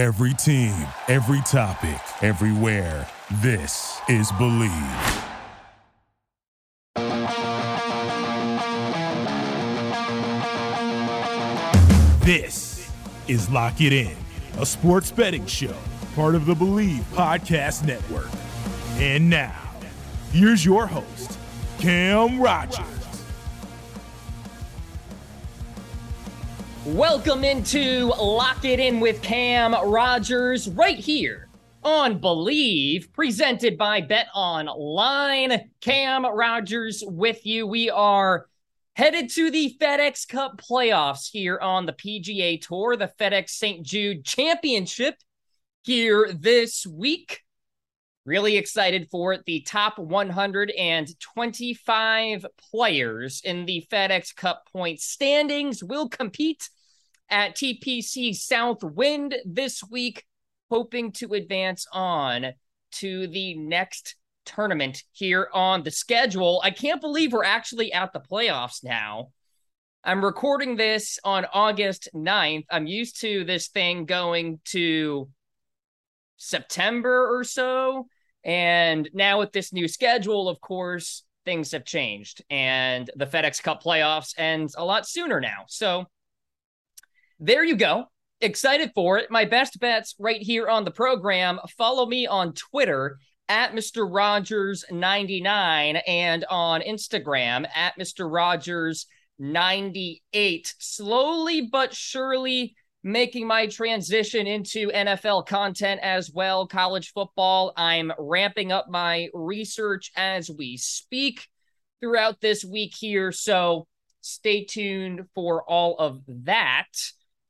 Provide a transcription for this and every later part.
Every team, every topic, everywhere. This is Bleav. This is Lock It In, a sports betting show, part of the Bleav Podcast Network. And now, here's your host, Cam Rogers. Welcome into Lock It In with Cam Rogers right here on Bleav, presented by BetOnline. Cam Rogers with you. We are headed to the FedEx Cup playoffs here on the PGA Tour, the FedEx St. Jude Championship here this week. Really excited for. The top 125 players in the FedEx Cup point standings will compete at TPC Southwind this week, hoping to advance on to the next tournament here on the schedule. I can't believe we're actually at the playoffs now. I'm recording this on August 9th. I'm used to this thing going to September or so. And now with this new schedule, of course, things have changed. And the FedEx Cup playoffs ends a lot sooner now. So there you go. Excited for it. My best bets right here on the program. Follow me on Twitter at Mr. Rogers99 and on Instagram at Mr. Rogers98. Slowly but surely making my transition into NFL content as well, college football. I'm ramping up my research as we speak throughout this week here. So stay tuned for all of that.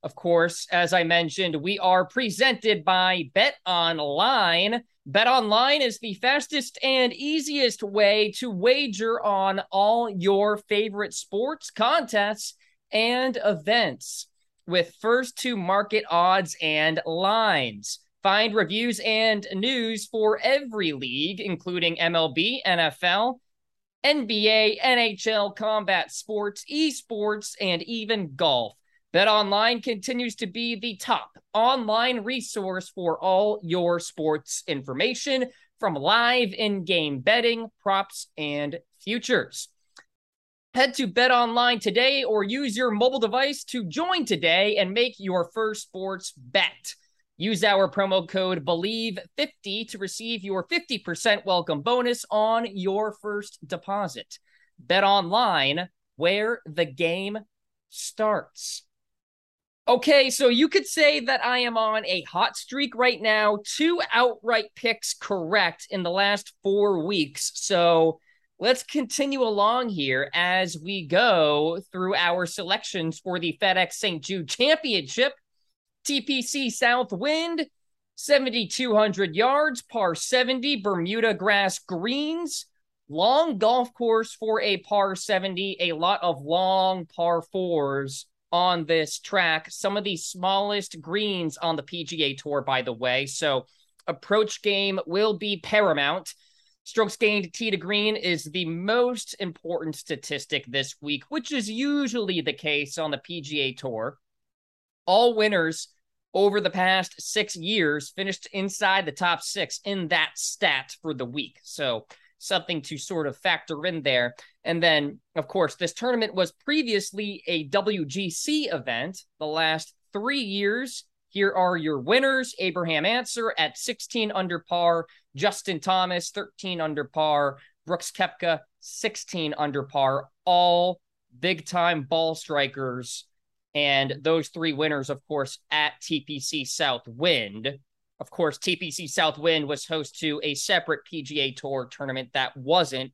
Of course, as I mentioned, we are presented by Bet Online. BetOnline is the fastest and easiest way to wager on all your favorite sports, contests, and events with first to market odds and lines. Find reviews and news for every league, including MLB, NFL, NBA, NHL, combat sports, esports, and even golf. BetOnline continues to be the top online resource for all your sports information from live in-game betting, props, and futures. Head to BetOnline today or use your mobile device to join today and make your first sports bet. Use our promo code BELIEVE50 to receive your 50% welcome bonus on your first deposit. BetOnline, where the game starts. Okay, so you could say that I am on a hot streak right now. Two outright picks correct in the last four weeks. So let's continue along here as we go through our selections for the FedEx St. Jude Championship. TPC Southwind, 7,200 yards, par 70, Bermuda grass greens. Long golf course for a par 70, a lot of long par fours on this track. Some of the smallest greens on the PGA Tour, by the way. So approach game will be paramount. Strokes gained tee to green is the most important statistic this week, which is usually the case on the PGA Tour. All winners over the past six years finished inside the top six in that stat for the week. So something to sort of factor in there. And then, of course, this tournament was previously a WGC event the last three years. Here are your winners Abraham Ancer at 16 under par, Justin Thomas, 13 under par, Brooks Koepka, 16 under par, all big time ball strikers. And those three winners, of course, at TPC Southwind. Of course, TPC Southwind was host to a separate PGA Tour tournament that wasn't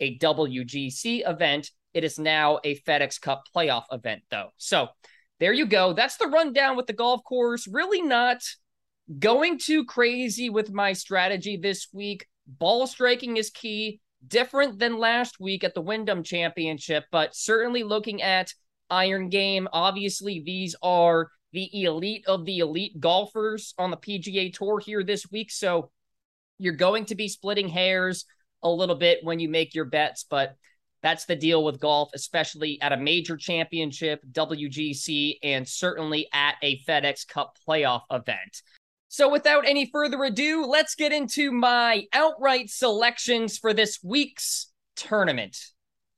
a WGC event. It is now a FedEx Cup playoff event, though. So there you go. That's the rundown with the golf course. Really not going too crazy with my strategy this week. Ball striking is key, different than last week at the Wyndham Championship, but certainly looking at iron game. Obviously, these are the elite of the elite golfers on the PGA Tour here this week. So you're going to be splitting hairs a little bit when you make your bets, but That's the deal with golf, especially at a major championship, WGC, and certainly at a FedEx Cup playoff event. So, without any further ado, let's get into my outright selections for this week's tournament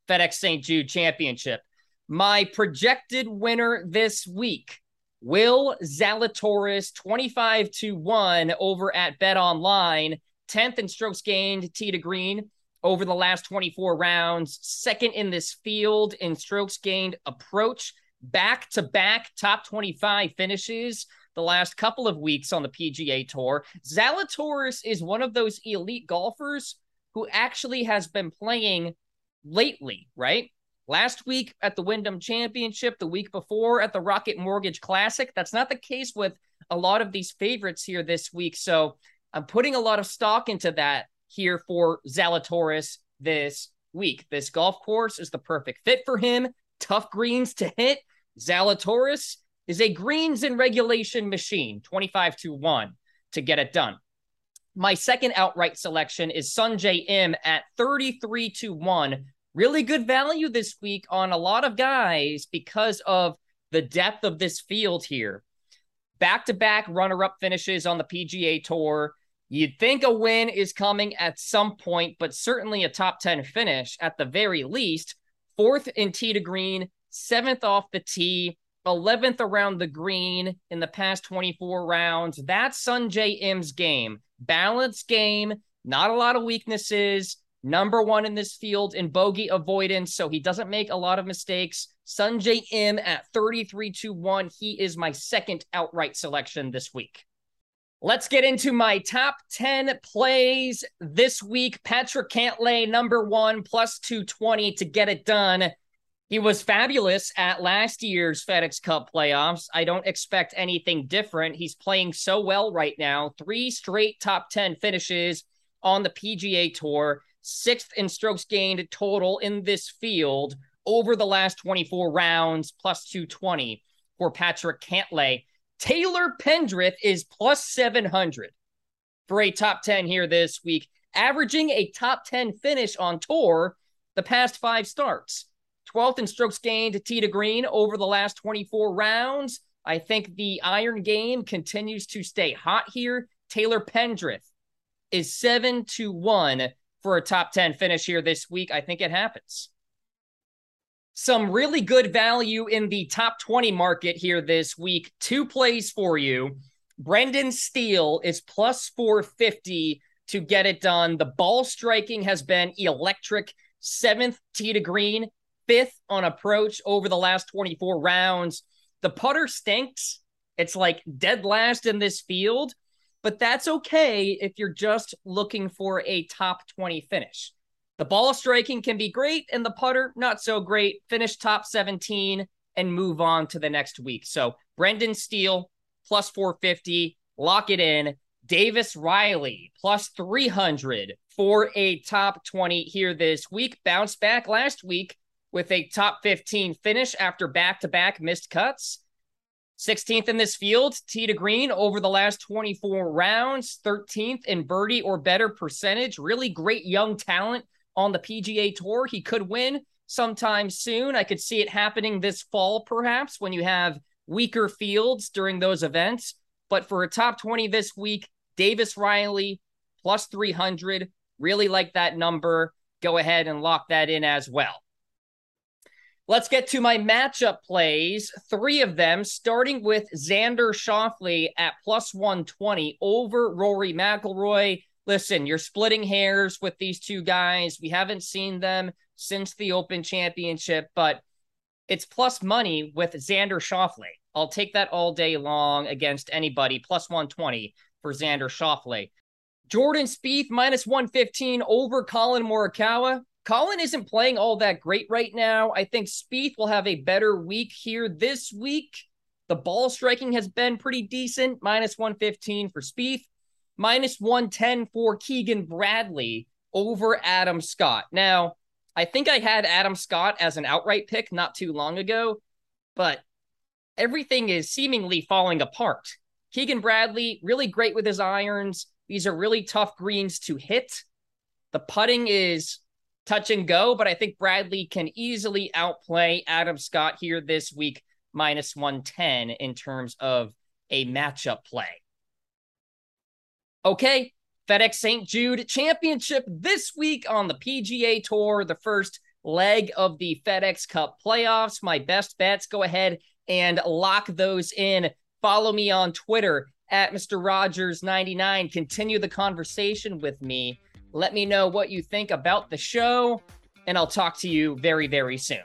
FedEx St. Jude Championship. My projected winner this week, Will Zalatoris, 25 to 1 over at BetOnline, 10th in strokes gained, tee to green over the last 24 rounds, second in this field in strokes gained approach, back to back top 25 finishes the last couple of weeks on the PGA Tour. Zalatoris is one of those elite golfers who actually has been playing lately, right? Last week at the Wyndham Championship, the week before at the Rocket Mortgage Classic. That's not the case with a lot of these favorites here this week. So I'm putting a lot of stock into that here for Zalatoris this week. This golf course is the perfect fit for him. Tough greens to hit. Zalatoris is a greens and regulation machine, 25 to 1 to get it done. My second outright selection is Sungjae Im at 33 to 1. Really good value this week on a lot of guys because of the depth of this field here. Back to back runner up finishes on the PGA Tour. You'd think a win is coming at some point, but certainly a top 10 finish at the very least. Fourth in tee to green, seventh off the tee, 11th around the green in the past 24 rounds. That's Sungjae Im's game. Balanced game, not a lot of weaknesses. Number one in this field in bogey avoidance, so he doesn't make a lot of mistakes. Sungjae Im at 33 to 1. He is my second outright selection this week. Let's get into my top 10 plays this week. Patrick Cantlay, number one, plus 220 to get it done. He was fabulous at last year's FedEx Cup playoffs. I don't expect anything different. He's playing so well right now. Three straight top 10 finishes on the PGA Tour, sixth in strokes gained total in this field over the last 24 rounds, plus 220 for Patrick Cantlay. Taylor Pendrith is plus 700 for a top 10 here this week, averaging a top 10 finish on tour the past five starts. 12th in strokes gained tee to green over the last 24 rounds. I think the iron game continues to stay hot here. Taylor Pendrith is 7 to 1 for a top 10 finish here this week. I think it happens some really good value in the top 20 market here this week. Two plays for you. Brendan Steele is plus 450 to get it done. The ball striking has been electric. Seventh tee to green, fifth on approach over the last 24 rounds. The putter stinks. It's like dead last in this field, but that's okay if you're just looking for a top 20 finish. The ball striking can be great, and the putter, not so great. Finish top 17 and move on to the next week. So, Brendan Steele, plus 450. Lock it in. Davis Riley, plus 300 for a top 20 here this week. Bounced back last week with a top 15 finish after back to back missed cuts. 16th in this field, tee to green over the last 24 rounds, 13th in birdie or better percentage. Really great young talent on the PGA Tour. He could win sometime soon. I could see it happening this fall, perhaps, when you have weaker fields during those events. But for a top 20 this week, Davis Riley plus 300. Really like that number. Go ahead and lock that in as well. Let's get to my matchup plays. Three of them, starting with Xander Schauffele at plus 120 over Rory McIlroy listen, you're splitting hairs with these two guys. We haven't seen them since the Open Championship, but it's plus money with Xander Schauffele. I'll take that all day long against anybody. Plus 120 for Xander Schauffele. Jordan Spieth minus 115 over Collin Morikawa. Collin isn't playing all that great right now. I think Spieth will have a better week here this week. The ball striking has been pretty decent, minus 115 for Spieth minus 110 for Keegan Bradley over Adam Scott. Now, I think I had Adam Scott as an outright pick not too long ago, but everything is seemingly falling apart. Keegan Bradley, really great with his irons. These are really tough greens to hit. The putting is touch and go, but I think Bradley can easily outplay Adam Scott here this week, minus 110 in terms of a matchup play. Okay, FedEx St. Jude Championship this week on the PGA Tour, the first leg of the FedEx Cup playoffs. My best bets, go ahead and lock those in. Follow me on Twitter at Mr. Rogers99. Continue the conversation with me. Let me know what you think about the show, and I'll talk to you very, very soon.